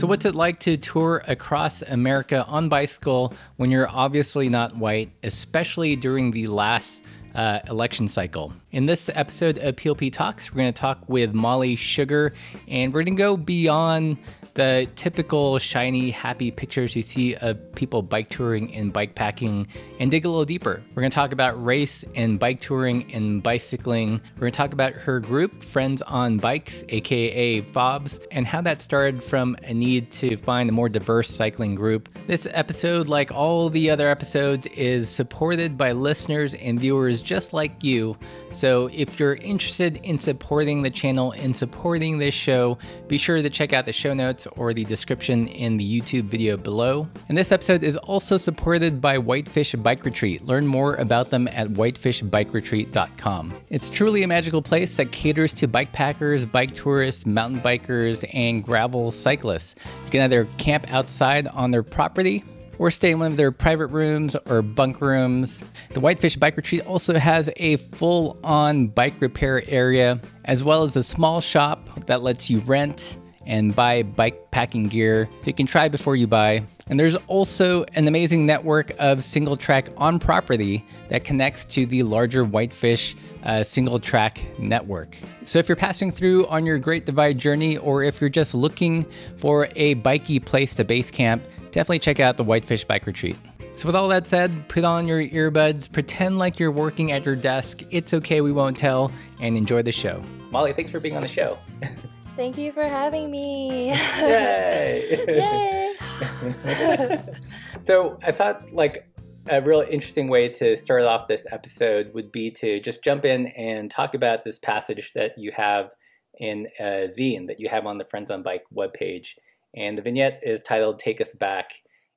So, what's it like to tour across America on bicycle when you're obviously not white, especially during the last uh, election cycle? In this episode of PLP Talks, we're going to talk with Molly Sugar, and we're going to go beyond the typical shiny, happy pictures you see of people bike touring and bike packing and dig a little deeper. We're going to talk about race and bike touring and bicycling. We're going to talk about her group, Friends on Bikes, aka FOBS, and how that started from a need to find a more diverse cycling group. This episode, like all the other episodes, is supported by listeners and viewers just like you. So if you're interested in supporting the channel and supporting this show, be sure to check out the show notes or the description in the YouTube video below. And this episode is also supported by Whitefish Bike Retreat. Learn more about them at whitefishbikeretreat.com. It's truly a magical place that caters to bike packers, bike tourists, mountain bikers, and gravel cyclists. You can either camp outside on their property or stay in one of their private rooms or bunk rooms. The Whitefish Bike Retreat also has a full on bike repair area, as well as a small shop that lets you rent and buy bike packing gear so you can try before you buy. And there's also an amazing network of single track on property that connects to the larger Whitefish uh, single track network. So if you're passing through on your Great Divide journey, or if you're just looking for a bikey place to base camp, definitely check out the Whitefish Bike Retreat. So, with all that said, put on your earbuds, pretend like you're working at your desk. It's okay, we won't tell, and enjoy the show. Molly, thanks for being on the show. Thank you for having me. Yay! Yay! so, I thought like a real interesting way to start off this episode would be to just jump in and talk about this passage that you have in a zine that you have on the Friends on Bike webpage. And the vignette is titled Take Us Back.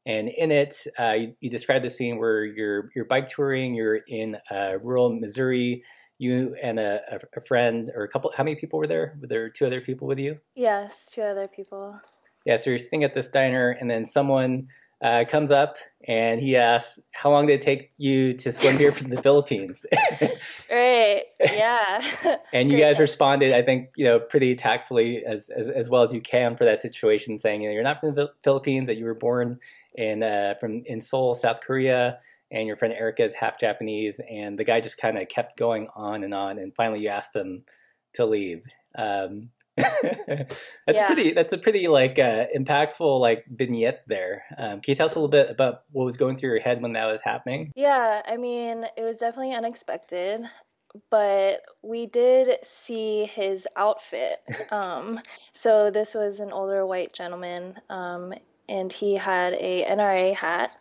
And in it, uh, you, you, describe the scene where you're, you're bike touring, you're in uh, rural Missouri, you and a, a, friend or a couple, how many people were there? Were there two other people with you? Yes, two other people. Yeah, so you're sitting at this diner, and then someone uh, comes up and he asks, "How long did it take you to swim here from the Philippines?" right. Yeah. and you guys responded, I think, you know, pretty tactfully as, as, as well as you can for that situation, saying, you know, you're not from the Philippines, that you were born in uh, from in Seoul, South Korea, and your friend Erica is half Japanese, and the guy just kind of kept going on and on, and finally you asked him to leave. Um, that's yeah. pretty. That's a pretty like uh, impactful like vignette there. Um, can you tell us a little bit about what was going through your head when that was happening? Yeah, I mean, it was definitely unexpected, but we did see his outfit. Um, so this was an older white gentleman, um, and he had a NRA hat,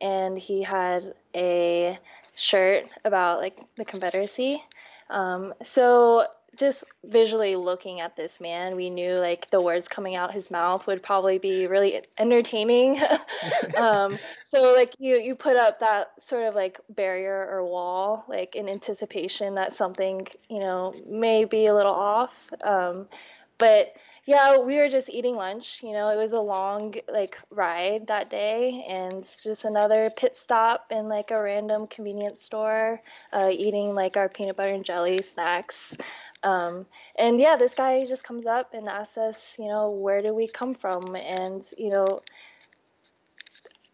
and he had a shirt about like the Confederacy. Um, so just visually looking at this man, we knew like the words coming out his mouth would probably be really entertaining. um, so like you you put up that sort of like barrier or wall, like in anticipation that something you know may be a little off. Um, but yeah, we were just eating lunch. You know, it was a long like ride that day, and just another pit stop in like a random convenience store, uh, eating like our peanut butter and jelly snacks. Um, and yeah, this guy just comes up and asks us, you know, where do we come from? And, you know,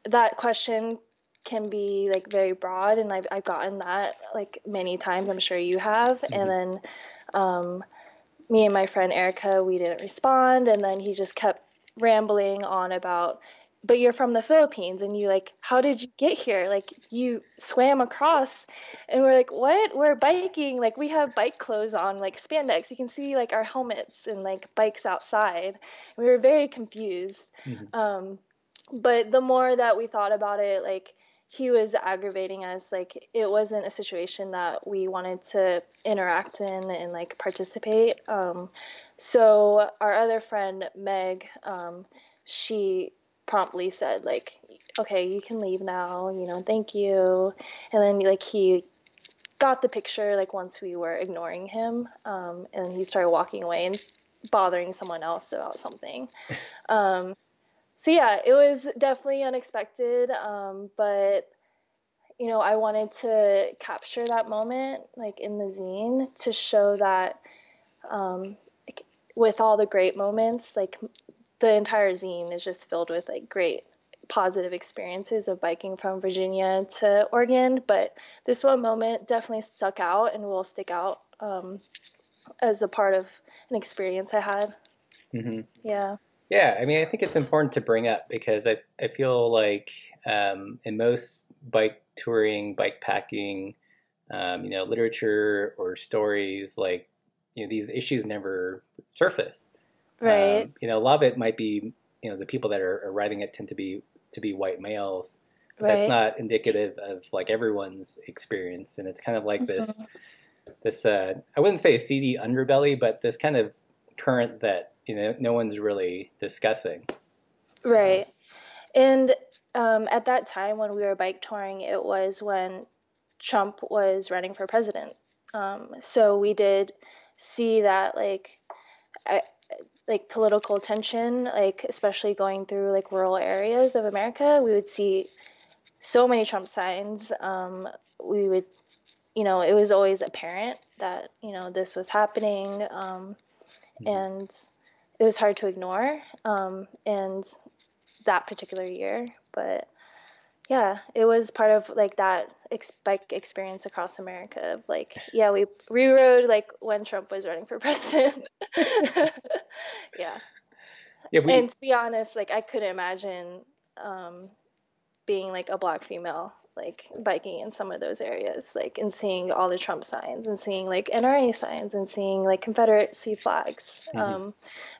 that question can be like very broad and I've, I've gotten that like many times i'm sure you have mm-hmm. and then um, me and my friend erica we didn't respond and then he just kept rambling on about but you're from the Philippines and you like how did you get here? Like you swam across and we're like what? We're biking. Like we have bike clothes on like spandex. You can see like our helmets and like bikes outside. We were very confused. Mm-hmm. um, but the more that we thought about it like he was aggravating us. Like it wasn't a situation that we wanted to interact in and like participate. Um, so our other friend meg um, she promptly said like okay you can leave now you know thank you. And then like he got the picture like once we were ignoring him um, and he started walking away and bothering someone else about something. Um, so yeah it was definitely unexpected um, but you know i wanted to capture that moment like in the zine to show that um, with all the great moments like the entire zine is just filled with like great positive experiences of biking from Virginia to Oregon, but this one moment definitely stuck out and will stick out um, as a part of an experience I had. Mm-hmm. Yeah. Yeah, I mean, I think it's important to bring up because I, I feel like um, in most bike touring, bike packing, um, you know, literature or stories, like, you know, these issues never surface. Right. Um, you know, a lot of it might be, you know, the people that are, are writing it tend to be to be white males. right. That's not indicative of like everyone's experience, and it's kind of like this, Mhm. this uh, I wouldn't say a seedy underbelly, but this kind of current that you know no one's really discussing. Right. And um, at that time when we were bike touring, it was when Trump was running for president. Um, so we did see that like I, like political tension, like especially going through like rural areas of America, we would see so many Trump signs. Um, we would, you know, it was always apparent that you know this was happening, um, Mhm. and it was hard to ignore. Um, and that particular year, but yeah, it was part of like that ex- bike experience across America. Of like, yeah, we we rode like when Trump was running for president. yeah, Yeah, we, and to be honest, like I couldn't imagine um, being like a black female like biking in some of those areas, like and seeing all the Trump signs and seeing like NRA signs and seeing like Confederacy flags. Mhm. Um,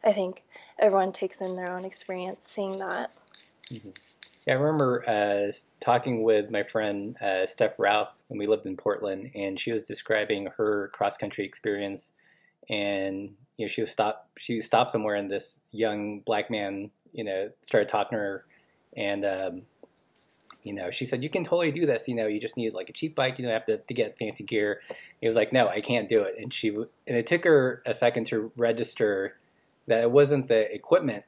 I think everyone takes in their own experience seeing that. Yeah, I remember uh, talking with my friend uh, Steph Ralph when we lived in Portland, and she was describing her cross country experience. And you know, she was stopped. She stopped somewhere, and this young black man, you know, started talking to her, and um, you know, she said, "You can totally do this. You know, you just need like a cheap bike. You don't have to, to get fancy gear." He was like, "No, I can't do it." And she and it took her a second to register that it wasn't the equipment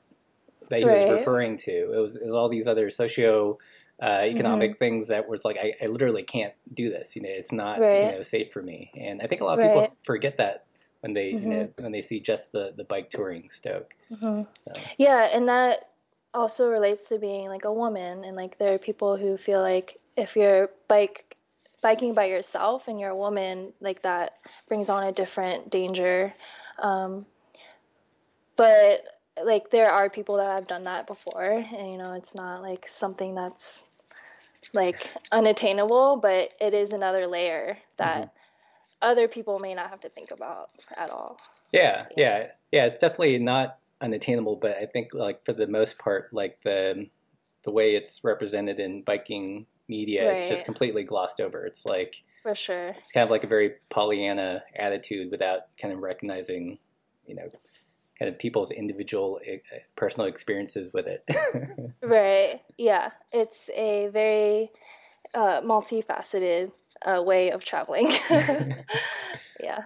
that he was referring to. It was, it was all these other socio uh, economic things that was like, I, I literally can't do this. You know, it's not Right. you know safe for me. And I think a lot of people forget that when they you know when they see just the the bike touring Stoke. hmm So, Yeah, and that also relates to being like a woman and like there are people who feel like if you're bike biking by yourself and you're a woman, like that brings on a different danger. Um, but like there are people that have done that before and you know it's not like something that's like unattainable, but it is another layer that mm-hmm. other people may not have to think about at all. Yeah, yeah, yeah. It's definitely not unattainable, but I think like for the most part, like the the way it's represented in biking media is just completely glossed over. It's like For sure. it's kind of like a very Pollyanna attitude without kind of recognizing, you know, kind of people's individual eh, eh, personal experiences with it. Right. Yeah. It's a very uh, multifaceted uh, way of traveling. yeah.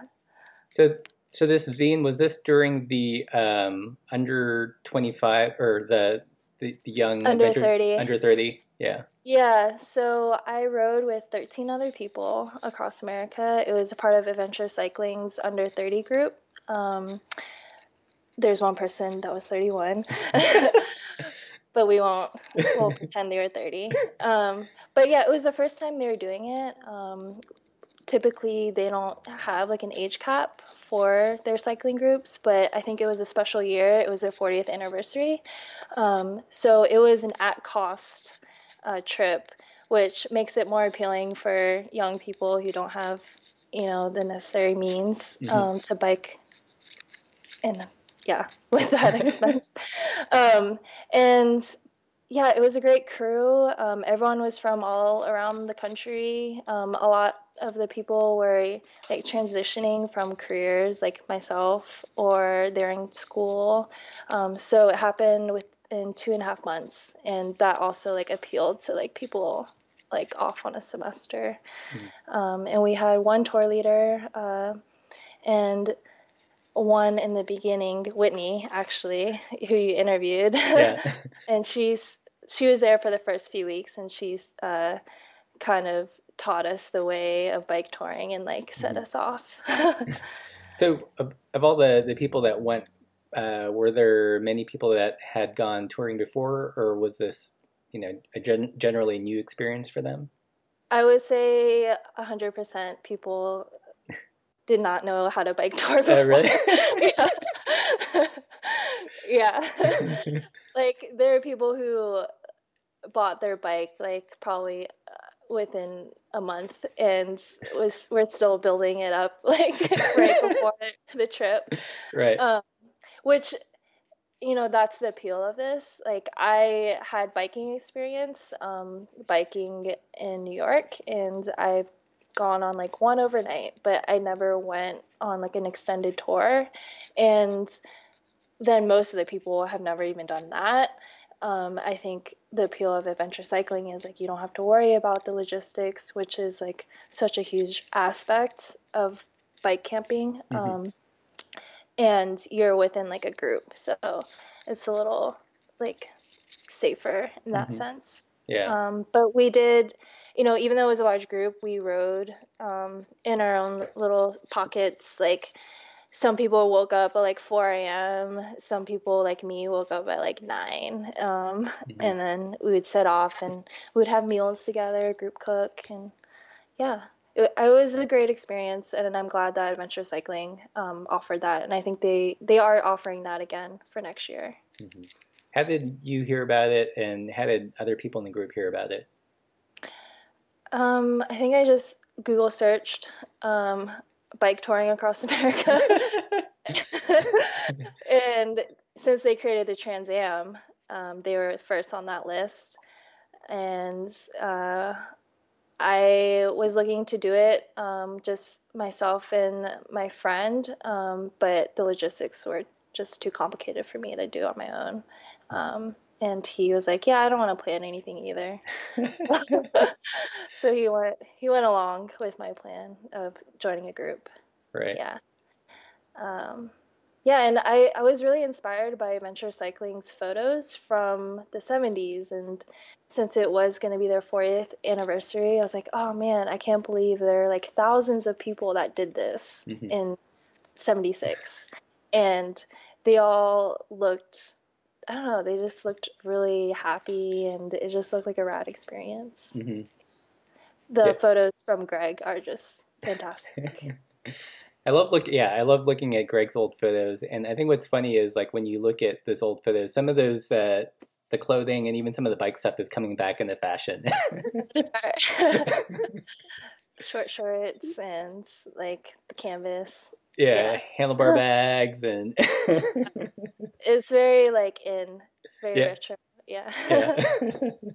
so, so this zine was this during the um, under twenty five or the the, the young Under adventure- 30. under thirty? Yeah. Yeah. So I rode with 13 other people across America. It was a part of Adventure Cycling's under 30 group. Um, there's one person that was 31. but we won't we'll pretend they were 30 um, but yeah it was the first time they were doing it um, typically they don't have like an age cap for their cycling groups but i think it was a special year it was their 40th anniversary um, so it was an at cost uh, trip which makes it more appealing for young people who don't have you know the necessary means Mhm. um, to bike and yeah with that expense um, and yeah, it was a great crew. Um, everyone was from all around the country. Um, a lot of the people were like transitioning from careers like myself or they're in school. Um, so it happened within two and a half months. And that also like appealed to like people like off on a semester. Um, and we had one tour leader uh, and one in the beginning, Whitney, actually, who you interviewed. Yeah. and she's she was there for the first few weeks and she's uh, kind of taught us the way of bike touring and like set Mhm. us off So of, of all the, the people that went uh, were there many people that had gone touring before, or was this, you know, a gen- generally new experience for them? I would say 100% people did not know how to bike tour before. Uh, really? yeah. yeah. like there are people who bought their bike like probably uh, within a month and was we're still building it up like right before the trip. Right. Um, which you know that's the appeal of this like i had biking experience um, biking in new york and i've gone on like one overnight but i never went on like an extended tour and then most of the people have never even done that um, i think the appeal of adventure cycling is like you don't have to worry about the logistics which is like such a huge aspect of bike camping Mhm. um, and you're within like a group so it's a little like safer in that Mhm. sense yeah. um, but we did you know even though it was a large group we rode um, in our own little pockets like some people woke up at like 4 a.m some people like me woke up at like 9 um, Mhm. and then we would set off and we would have meals together group cook and yeah it, it was a great experience and i'm glad that adventure cycling um, offered that and i think they they are offering that again for next year Mhm. How did you hear about it, and how did other people in the group hear about it? um, i think i just google searched um, bike touring across america and since they created the Trans Am, um, they were first on that list. And uh, I was looking to do it um, just myself and my friend, um, but the logistics were just too complicated for me to do on my own. Um, and he was like, "Yeah, I don't want to plan anything either." so he went he went along with my plan of joining a group right. yeah um, yeah and I, I was really inspired by adventure cycling's photos from the 70s and since it was going to be their 40th anniversary i was like oh man i can't believe there are like thousands of people that did this Mhm. in 76 and they all looked i don't know they just looked really happy and it just looked like a rad experience hmm the Yeah. photos from greg are just fantastic I love look yeah, I love looking at Greg's old photos and I think what's funny is like when you look at those old photos, some of those uh the clothing and even some of the bike stuff is coming back into fashion. short shorts and like the canvas. Yeah, Yeah. handlebar bags and It's very like in, very Yeah. retro. Yeah. yeah.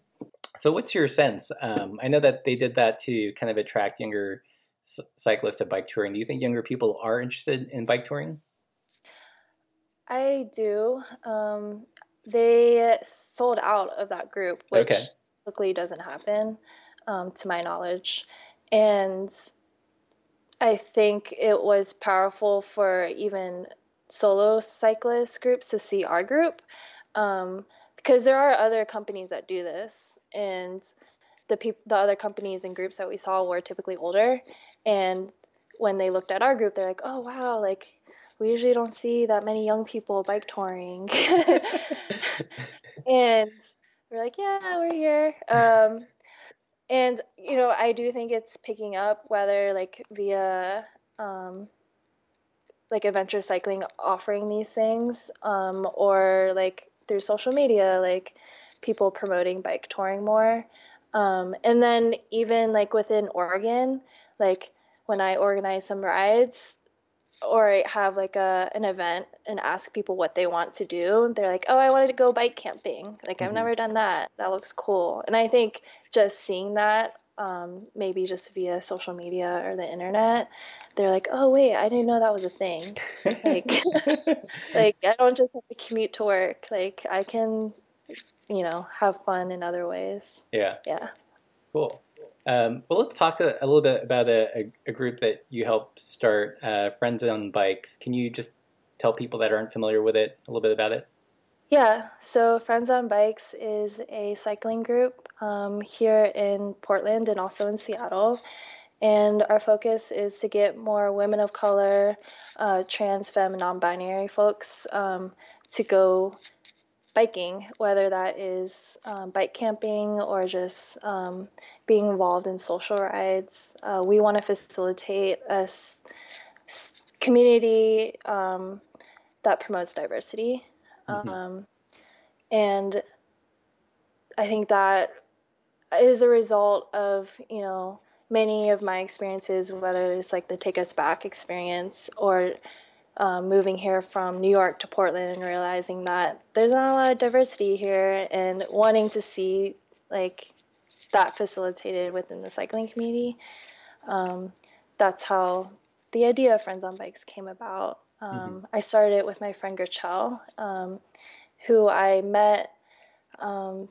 so what's your sense? Um, I know that they did that to kind of attract younger c- cyclists to bike touring. Do you think younger people are interested in bike touring? I do. Um, they sold out of that group, which Okay. typically doesn't happen, um, to my knowledge. And I think it was powerful for even solo cyclist groups to see our group um, because there are other companies that do this, and the peop- the other companies and groups that we saw were typically older, and when they looked at our group, they're like, "Oh wow, like we usually don't see that many young people bike touring," and we're like, "Yeah, we're here." Um, and you know, I do think it's picking up, whether like via um, like adventure cycling offering these things, um, or like through social media, like people promoting bike touring more. Um, and then even like within Oregon, like when I organize some rides or I have like a an event and ask people what they want to do, they're like, "Oh, I wanted to go bike camping. Like I've Mhm. never done that. That looks cool." And I think just seeing that um, maybe just via social media or the internet, they're like, "Oh, wait, I didn't know that was a thing." Like- like I don't just have to commute to work. Like I can, you know, have fun in other ways. yeah. Yeah. Cool. Um, well, let's talk a, a little bit about a, a, group that you helped start, uh, Friends on Bikes. Can you just tell people that aren't familiar with it a little bit about it? Yeah, so Friends on Bikes is a cycling group um, here in Portland and also in Seattle. and our focus is to get more women of color, uh, trans, femme, non-binary folks um, to go biking, whether that is um, bike camping or just um, being involved in social rides. Uh, we want to facilitate a s- community um, that promotes diversity. Mm-hmm. Um, and I think that is a result of, you know, many of my experiences, whether it's like the Take Us Back experience or um, moving here from New York to Portland and realizing that there's not a lot of diversity here and wanting to see like that facilitated within the cycling community. Um, that's how the idea of Friends on Bikes came about. Um, mm-hmm. I started it with my friend Gerchel, um, who I met um,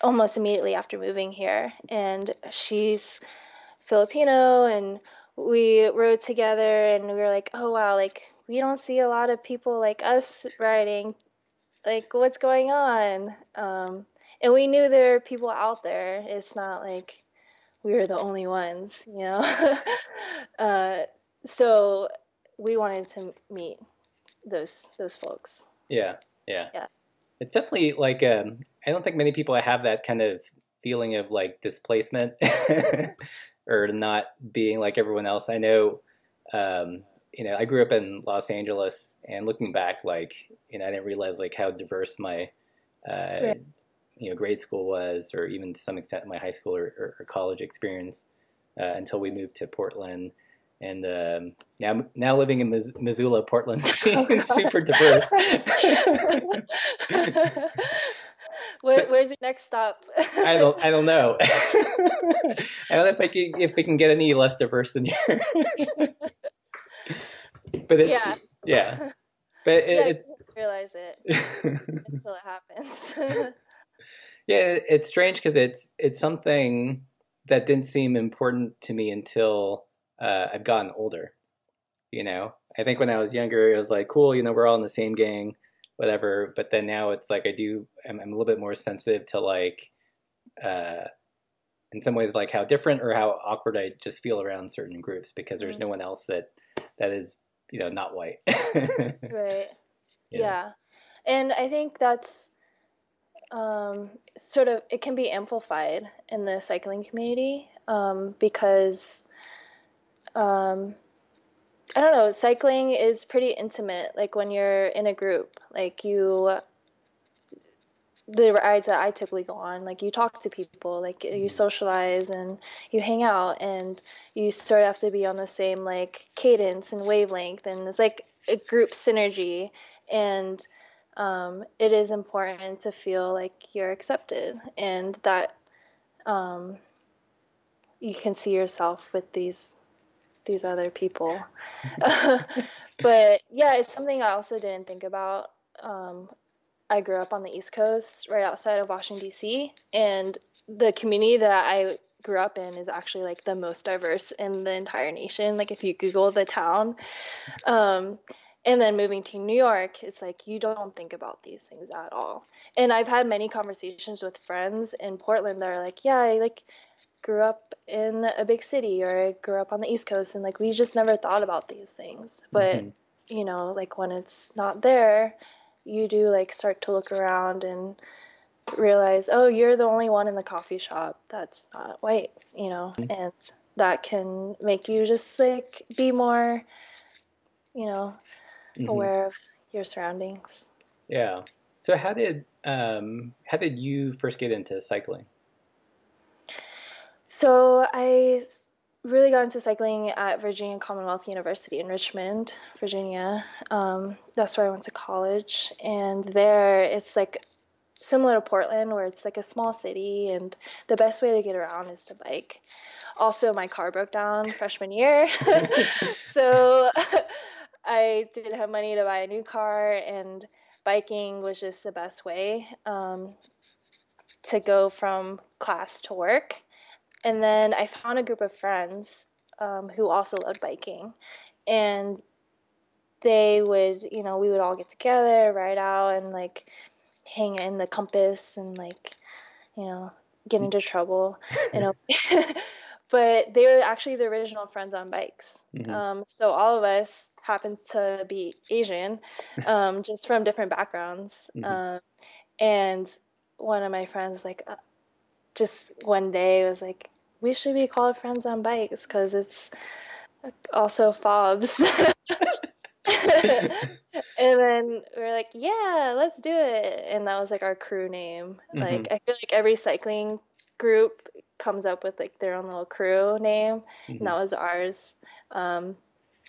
almost immediately after moving here. And she's Filipino, and we rode together, and we were like, oh wow, like we don't see a lot of people like us riding. Like, what's going on? Um, and we knew there are people out there. It's not like we were the only ones, you know. uh, so we wanted to meet those those folks. Yeah, yeah, yeah. It's definitely like um, I don't think many people have that kind of feeling of like displacement or not being like everyone else. I know, um, you know, I grew up in Los Angeles, and looking back, like you know, I didn't realize like how diverse my uh, right. you know grade school was, or even to some extent my high school or, or, or college experience uh, until we moved to Portland and um, now now living in Missoula, Portland, seems super diverse. Where, so, where's your next stop? I don't I don't know. I don't know if I can if we can get any less diverse than here. but it's yeah, yeah. but it, yeah, it, realize it until it happens. yeah, it's strange because it's it's something that didn't seem important to me until uh, I've gotten older. You know, I think when I was younger, it was like, cool, you know, we're all in the same gang, whatever. But then now it's like I do, I'm, I'm a little bit more sensitive to like, uh, in some ways, like how different or how awkward I just feel around certain groups because there's mm-hmm. no one else that that is, you know, not white. right. Yeah. yeah. And I think that's um, sort of, it can be amplified in the cycling community um, because um, I don't know, cycling is pretty intimate. Like when you're in a group, like you, the rides that I typically go on, like you talk to people, like you mm-hmm. socialize and you hang out, and you sort of have to be on the same like cadence and wavelength, and it's like a group synergy, and um, it is important to feel like you're accepted and that um, you can see yourself with these these other people. but yeah, it's something I also didn't think about. Um, I grew up on the East Coast, right outside of Washington D.C., and the community that I grew up in is actually like the most diverse in the entire nation. Like if you Google the town, um, and then moving to New York, it's like you don't think about these things at all. And I've had many conversations with friends in Portland that are like, yeah, I like grew up in a big city or I grew up on the East Coast and like we just never thought about these things. But mm-hmm. you know, like when it's not there, you do like start to look around and realize, oh, you're the only one in the coffee shop that's not white, you know, mm-hmm. and that can make you just like be more, you know, mm-hmm. aware of your surroundings. Yeah. So how did um, how did you first get into cycling? So I really got into cycling at Virginia Commonwealth University in Richmond, Virginia. Um, that's where I went to college, and there it's like similar to Portland, where it's like a small city, and the best way to get around is to bike. Also, my car broke down freshman year, so I didn't have money to buy a new car, and biking was just the best way um, to go from class to work and then I found a group of friends um, who also loved biking, and they would, you know, we would all get together, ride out, and like hang in the compass and like, you know, get into trouble, you know. but they were actually the original friends on bikes. Mm-hmm. Um, so all of us happens to be Asian, um, just from different backgrounds. Mm-hmm. Um, and one of my friends, like, uh, just one day was like, we should be called friends on bikes because it's also fobs. and then we are like, yeah, let's do it. And that was like our crew name. Mm-hmm. Like, I feel like every cycling group comes up with like their own little crew name, mm-hmm. and that was ours. Um,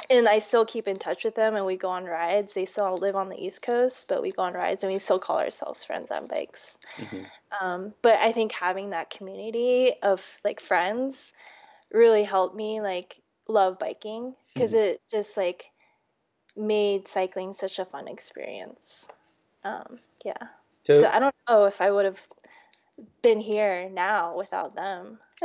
and I still keep in touch with them, and we go on rides. They still live on the East Coast, but we go on rides, and we still call ourselves friends on bikes. Mm-hmm. Um, but I think having that community of like friends really helped me like love biking because mm-hmm. it just like made cycling such a fun experience. Um, yeah. So, so I don't know if I would have been here now without them.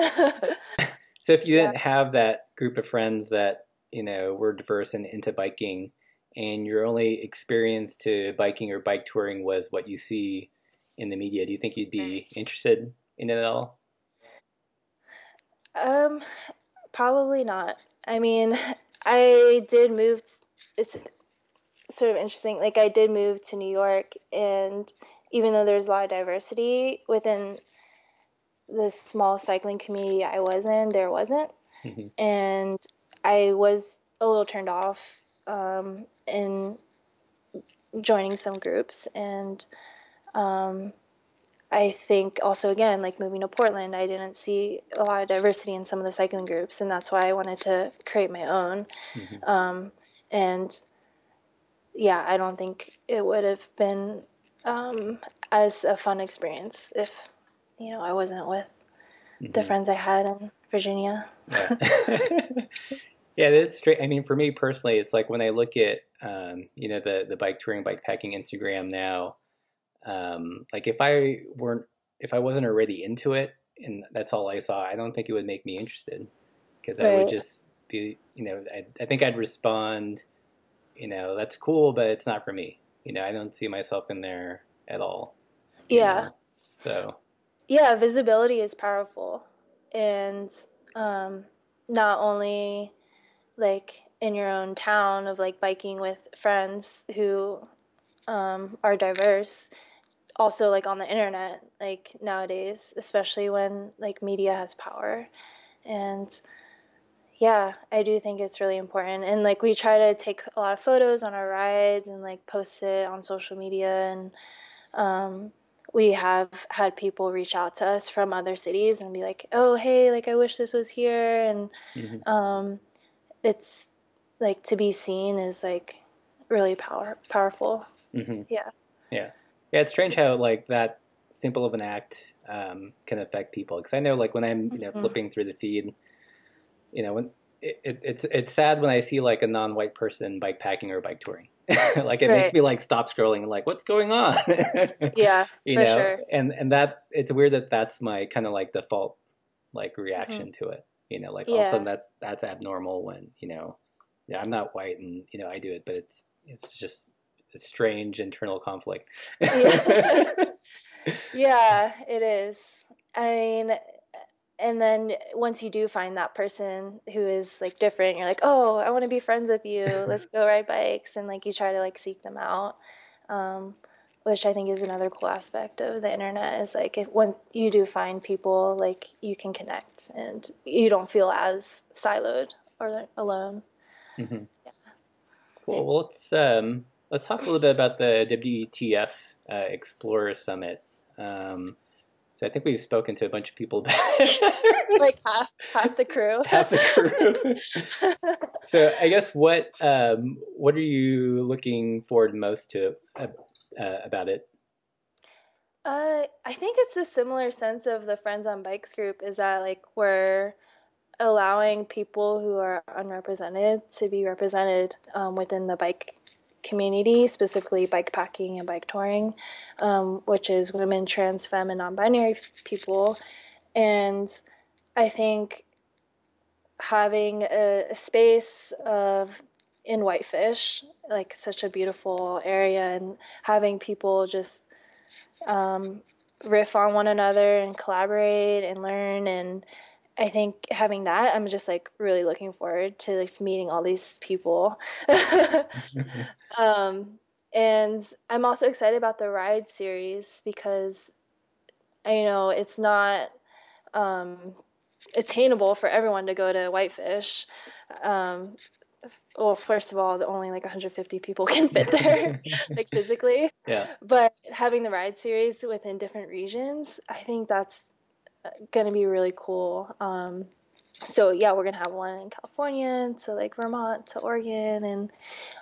so if you didn't have that group of friends that you know were diverse and into biking, and your only experience to biking or bike touring was what you see in the media, do you think you'd be interested in it at all? Um, probably not. I mean, I did move. T- it's sort of interesting. Like I did move to New York, and even though there's a lot of diversity within the small cycling community I was in, there wasn't. Mm-hmm. And I was a little turned off um, in joining some groups. And um, I think also, again, like moving to Portland, I didn't see a lot of diversity in some of the cycling groups. And that's why I wanted to create my own. Mm-hmm. Um, and yeah, I don't think it would have been um, as a fun experience if you know I wasn't with mm-hmm. the friends I had in Virginia. Yeah. yeah, that's straight. I mean, for me personally, it's like when I look at um, you know the the bike touring, bike packing Instagram now. Um, like if I weren't, if I wasn't already into it, and that's all I saw, I don't think it would make me interested because right. I would just be, you know, I, I think I'd respond, you know, that's cool, but it's not for me you know, I don't see myself in there at all. Yeah. Know? So. Yeah, visibility is powerful, and um, not only like in your own town of like biking with friends who um, are diverse also like on the internet like nowadays especially when like media has power and yeah, I do think it's really important. And like we try to take a lot of photos on our rides and like post it on social media and um, we have had people reach out to us from other cities and be like, "Oh, hey, like I wish this was here." And mm-hmm. um, it's like to be seen is like really power powerful. Mm-hmm. Yeah. Yeah. Yeah, it's strange how like that simple of an act um, can affect people because I know like when I'm you know mm-hmm. flipping through the feed you know, when it, it, it's it's sad when I see like a non-white person bike packing or bike touring. like it right. makes me like stop scrolling and like what's going on? yeah, you know, sure. and and that it's weird that that's my kind of like default like reaction mm-hmm. to it. You know, like all of a sudden that that's abnormal when you know, yeah, I'm not white and you know I do it, but it's it's just a strange internal conflict. yeah. yeah, it is. I mean, and then once you do find that person who is like different you're like oh i want to be friends with you let's go ride bikes and like you try to like seek them out um, which i think is another cool aspect of the internet is like if when you do find people like you can connect and you don't feel as siloed or alone mm-hmm. yeah. cool well let's um, let's talk a little bit about the wtf uh, explorer summit um, so I think we've spoken to a bunch of people about like half half the crew. half the crew. so I guess what um, what are you looking forward most to uh, about it? Uh, I think it's a similar sense of the Friends on Bikes group. Is that like we're allowing people who are unrepresented to be represented um, within the bike community, specifically bike packing and bike touring, um, which is women, trans, femme, and non binary people. And I think having a, a space of in Whitefish, like such a beautiful area, and having people just um, riff on one another and collaborate and learn and I think having that, I'm just like really looking forward to just meeting all these people. um, and I'm also excited about the ride series because, you know, it's not um, attainable for everyone to go to Whitefish. Um, well, first of all, only like 150 people can fit there, like physically. Yeah. But having the ride series within different regions, I think that's going to be really cool. Um, so yeah, we're gonna have one in California to like Vermont to Oregon, and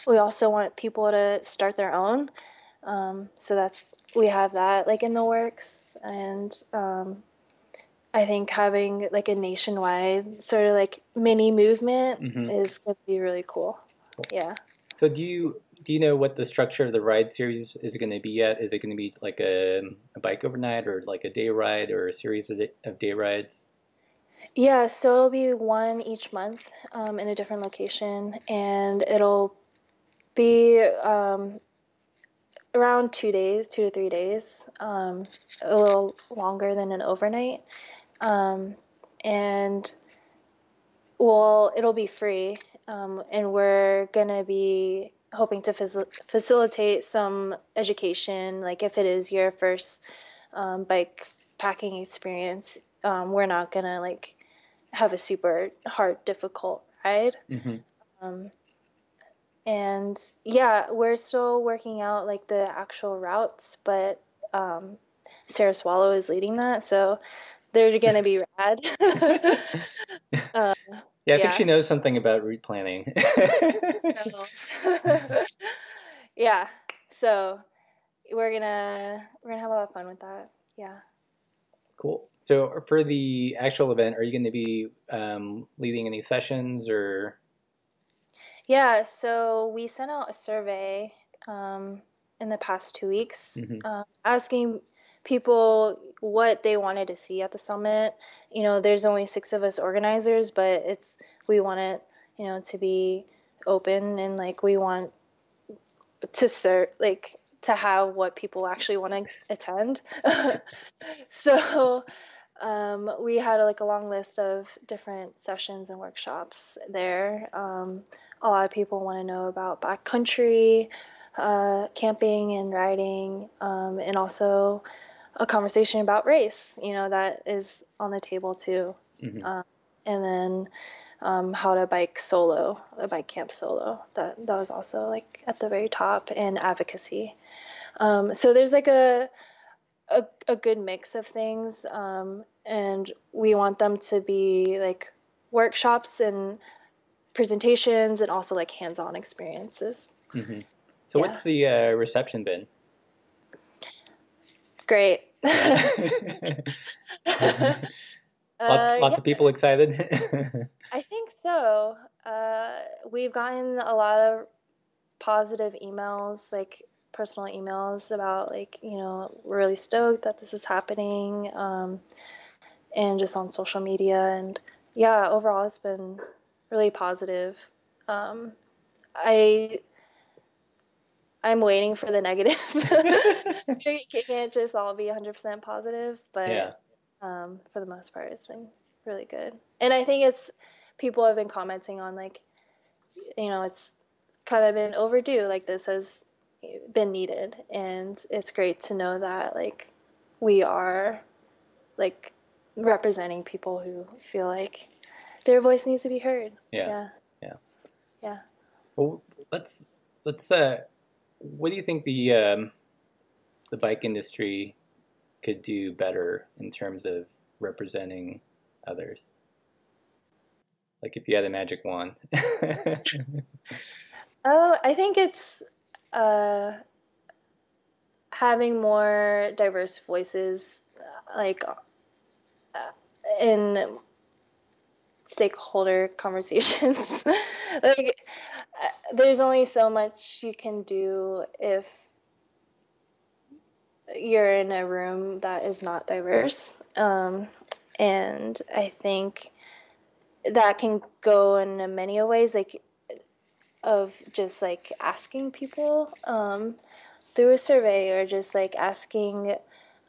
we also want people to start their own. Um, so that's we have that like in the works, and um, I think having like a nationwide sort of like mini movement mm-hmm. is gonna be really cool. cool. Yeah. So do you do you know what the structure of the ride series is going to be yet? Is it going to be like a, a bike overnight or like a day ride or a series of day, of day rides? Yeah, so it'll be one each month um, in a different location, and it'll be um, around two days, two to three days, um, a little longer than an overnight. Um, and well, it'll be free, um, and we're gonna be hoping to facilitate some education. Like if it is your first um, bike packing experience, um, we're not gonna like have a super hard, difficult ride. Mm-hmm. Um, and yeah, we're still working out like the actual routes, but um, Sarah Swallow is leading that, so they're gonna be rad. uh, yeah, I yeah. think she knows something about route planning. yeah. So we're gonna we're gonna have a lot of fun with that. Yeah. Cool. So for the actual event, are you going to be um, leading any sessions or? Yeah. So we sent out a survey um, in the past two weeks, mm-hmm. uh, asking people what they wanted to see at the summit. You know, there's only six of us organizers, but it's we want it, you know, to be open and like we want to serve like to have what people actually want to attend. so um, we had like a long list of different sessions and workshops there. Um, a lot of people want to know about backcountry, uh, camping and riding, um, and also a conversation about race, you know, that is on the table too. Mm-hmm. Um, and then um, how to bike solo, a bike camp solo. That that was also like at the very top, and advocacy. Um, so there's like a, a, a good mix of things, um, and we want them to be like workshops and presentations, and also like hands-on experiences. Mm-hmm. So yeah. what's the uh, reception been? Great. Uh, lots, of people excited. I think so. Uh, we've gotten a lot of positive emails, like personal emails about like you know we're really stoked that this is happening, um, and just on social media and yeah, overall it's been really positive. Um, I I'm waiting for the negative. it can't just all be 100% positive, but yeah. um, for the most part, it's been really good. And I think it's people have been commenting on like, you know, it's kind of been overdue. Like this has been needed, and it's great to know that like we are like representing people who feel like their voice needs to be heard. Yeah. Yeah. Yeah. yeah. Well, let's let's uh what do you think the um, the bike industry could do better in terms of representing others? Like if you had a magic wand. oh, I think it's uh, having more diverse voices, like uh, in stakeholder conversations. like there's only so much you can do if you're in a room that is not diverse. Um, and I think that can go in many ways, like of just like asking people um, through a survey or just like asking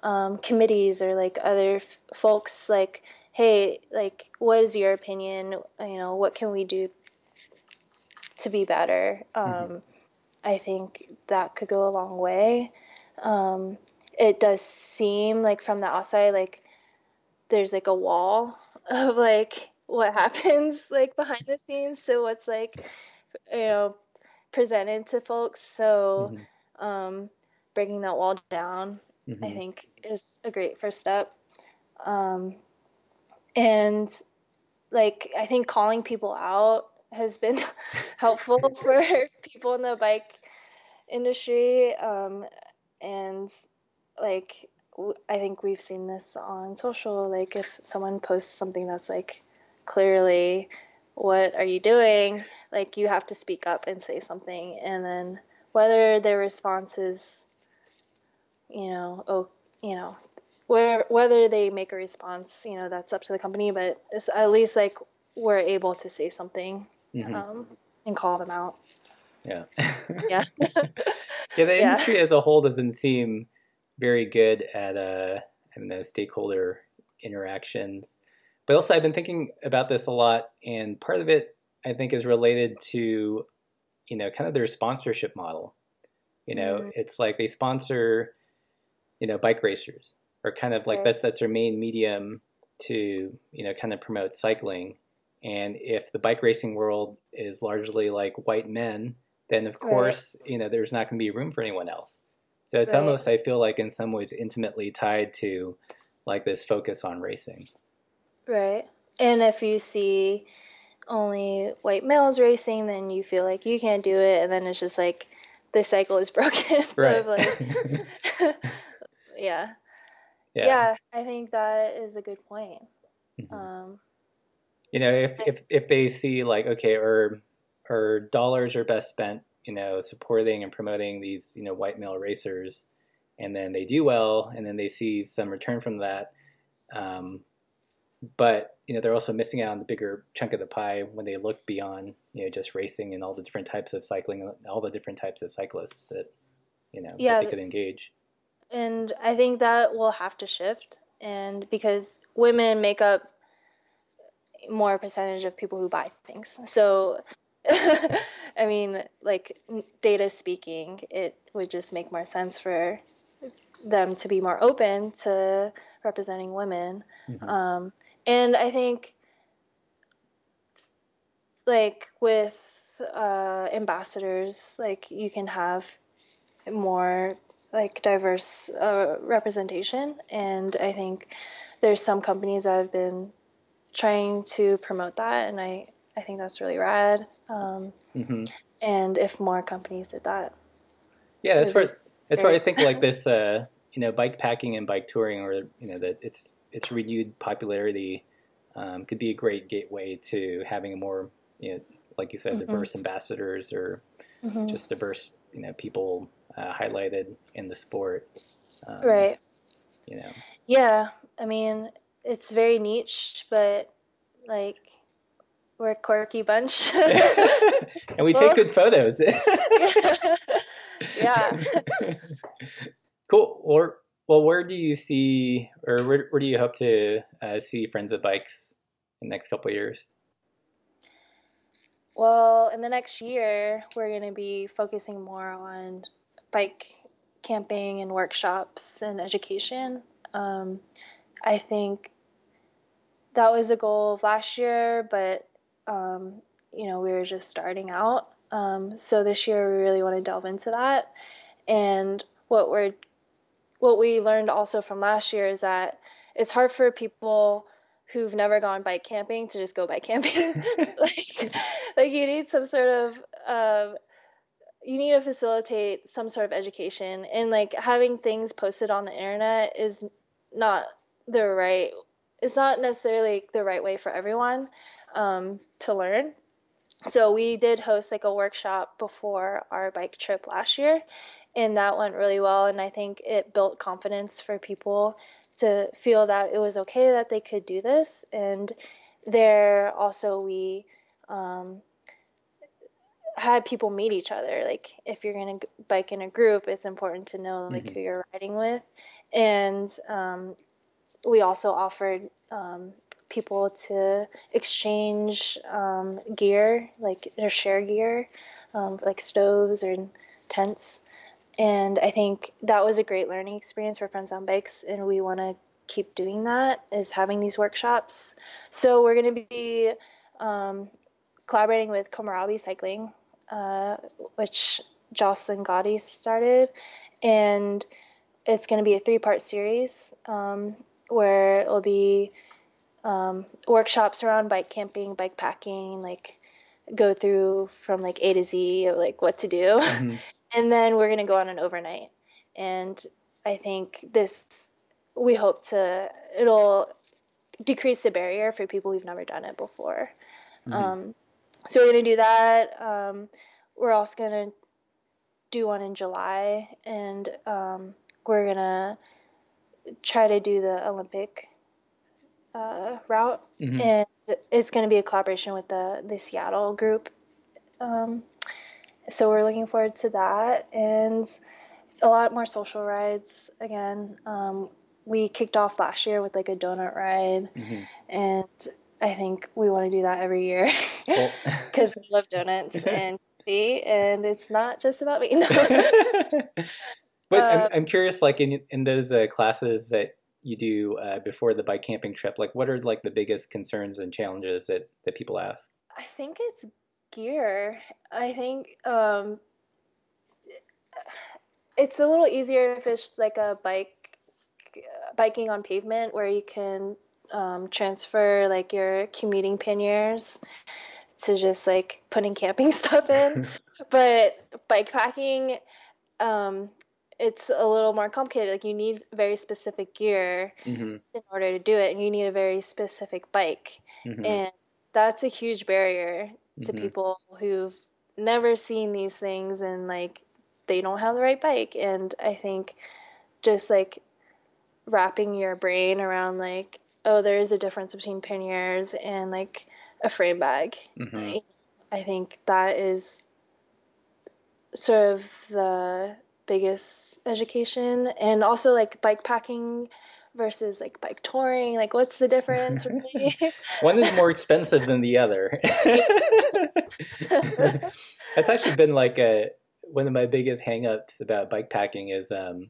um, committees or like other f- folks like hey, like, what is your opinion? You know, what can we do to be better? Um, mm-hmm. I think that could go a long way. Um, it does seem like from the outside, like there's like a wall of like what happens like behind the scenes. So what's like, you know, presented to folks. So mm-hmm. um, breaking that wall down, mm-hmm. I think, is a great first step. Um, and like, I think calling people out has been helpful for people in the bike industry. Um, and like, I think we've seen this on social. Like, if someone posts something that's like clearly, what are you doing? Like, you have to speak up and say something. And then whether their response is, you know, oh, you know, where, whether they make a response, you know, that's up to the company, but at least like we're able to say something mm-hmm. um, and call them out. Yeah. yeah. yeah. The industry yeah. as a whole doesn't seem very good at uh, I don't know stakeholder interactions. But also, I've been thinking about this a lot, and part of it I think is related to you know kind of their sponsorship model. You know, mm-hmm. it's like they sponsor you know bike racers, or kind of like that's that's their main medium to you know kind of promote cycling. And if the bike racing world is largely like white men, then of course right. you know there's not going to be room for anyone else. So it's right. almost I feel like in some ways intimately tied to like this focus on racing. Right. And if you see only white males racing, then you feel like you can't do it, and then it's just like the cycle is broken. Right. like, yeah. yeah. Yeah. I think that is a good point. Mm-hmm. Um, you know, if, if if they see like okay, or or dollars are best spent you know, supporting and promoting these, you know, white male racers, and then they do well, and then they see some return from that. Um, but you know, they're also missing out on the bigger chunk of the pie when they look beyond, you know, just racing and all the different types of cycling, all the different types of cyclists that, you know, yeah, they could engage. And I think that will have to shift, and because women make up more percentage of people who buy things, so I mean, like data speaking, it would just make more sense for them to be more open to representing women. Mm-hmm. Um, and I think, like with uh, ambassadors, like you can have more like diverse uh, representation, and I think there's some companies that have been trying to promote that, and I I think that's really rad. Um, mm-hmm. And if more companies did that, yeah, that's where that's where I think like this, uh, you know, bike packing and bike touring, or you know, that it's its renewed popularity um, could be a great gateway to having a more, you know, like you said, mm-hmm. diverse ambassadors or mm-hmm. just diverse, you know, people uh, highlighted in the sport. Um, right. You know. Yeah, I mean, it's very niche, but like we're a quirky bunch. and we take good photos. yeah. cool. Or well, where do you see, or where, where do you hope to uh, see Friends on Bikes in the next couple years? Well, in the next year, we're going to be focusing more on bike camping and workshops and education. Um, I think that was a goal of last year, but um, you know, we were just starting out. Um, so this year we really want to delve into that. And what we're what we learned also from last year is that it's hard for people who've never gone bike camping to just go bike camping. like, like you need some sort of uh, you need to facilitate some sort of education and like having things posted on the internet is not the right it's not necessarily the right way for everyone um, to learn. So we did host like a workshop before our bike trip last year, and that went really well. And I think it built confidence for people to feel that it was okay that they could do this. And there also we um, had people meet each other. Like if you're gonna bike in a group, it's important to know like mm-hmm. who you're riding with. And um, we also offered um, people to exchange um, gear, like or share gear, um, like stoves or tents. And I think that was a great learning experience for Friends on Bikes, and we want to keep doing that. Is having these workshops. So we're going to be um, collaborating with Komorebi Cycling, uh, which Jocelyn Gaudi started, and it's going to be a three-part series um, where it'll be um, workshops around bike camping, bike packing, like go through from like A to Z of like what to do. Mm-hmm. and then we're going to go on an overnight. And I think this, we hope to, it'll decrease the barrier for people who've never done it before. Mm-hmm. Um, so we're going to do that. Um, we're also going to do one in July, and um, we're going to try to do the Olympic uh, route, mm-hmm. and it's going to be a collaboration with the the Seattle group. Um, so we're looking forward to that, and a lot more social rides again. Um, we kicked off last year with like a donut ride, mm-hmm. and I think we want to do that every year because we love donuts and coffee, and it's not just about me. No. but I'm, um, I'm curious, like in in those uh, classes that you do uh, before the bike camping trip, like what are like the biggest concerns and challenges that that people ask? I think it's gear. I think um, it's a little easier if it's like a bike biking on pavement where you can um, transfer like your commuting panniers to just like putting camping stuff in. but bike packing, um, it's a little more complicated. Like you need very specific gear mm-hmm. in order to do it, and you need a very specific bike, mm-hmm. and that's a huge barrier to mm-hmm. people who've never seen these things and like they don't have the right bike. And I think just like wrapping your brain around like oh there is a difference between panniers and like a frame bag. Mm-hmm. I think that is sort of the biggest education and also like bike packing versus like bike touring like what's the difference really one is more expensive than the other. That's actually been like a one of my biggest hangups about bike packing is um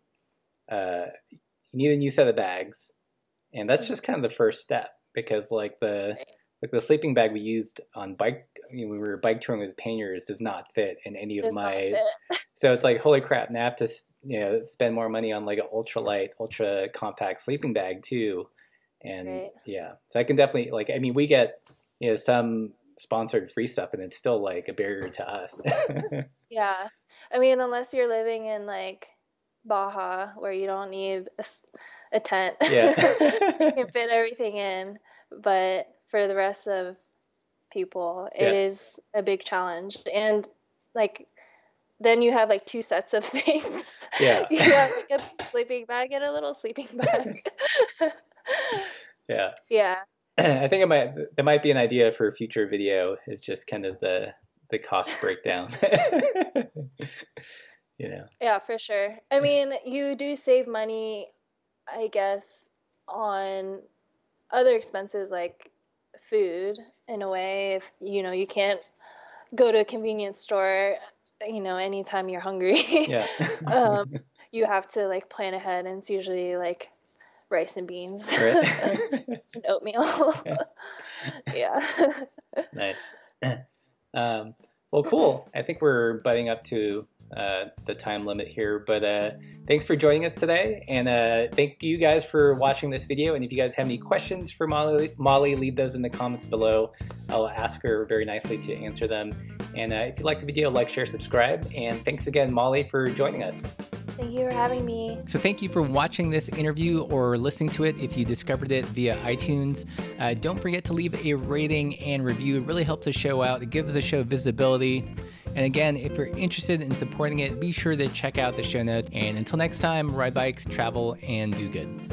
uh you need a new set of bags and that's just kind of the first step because like the like the sleeping bag we used on bike you know, we were bike touring with panniers does not fit in any of my so it's like holy crap now i have to you know spend more money on like an ultra light ultra compact sleeping bag too. And right. yeah so i can definitely like i mean we get you know some sponsored free stuff and it's still like a barrier to us. Yeah. I mean unless you're living in like baja where you don't need a, a tent. Yeah. You can fit everything in but for the rest of people. It yeah. is a big challenge. And like then you have like two sets of things. Yeah. You have like a sleeping bag and a little sleeping bag. Yeah. Yeah. I think it might there might be an idea for a future video is just kind of the the cost breakdown. You know. Yeah for sure. I mean you do save money i guess on other expenses like food in a way. If you know you can't go to a convenience store you know anytime you're hungry. Yeah. Um, you have to like plan ahead and it's usually like rice and beans right. and oatmeal. Yeah, yeah. nice. Um, well cool. I think we're butting up to uh, the time limit here. But uh, thanks for joining us today, and uh, thank you guys for watching this video. And if you guys have any questions for Molly, Molly, leave those in the comments below. I'll ask her very nicely to answer them. And uh, if you like the video, like, share, subscribe. And thanks again, Molly, for joining us. Thank you for having me. So, thank you for watching this interview or listening to it if you discovered it via iTunes. Uh, don't forget to leave a rating and review. It really helps the show out, it gives the show visibility. And again, if you're interested in supporting it, be sure to check out the show notes. And until next time, ride bikes, travel, and do good.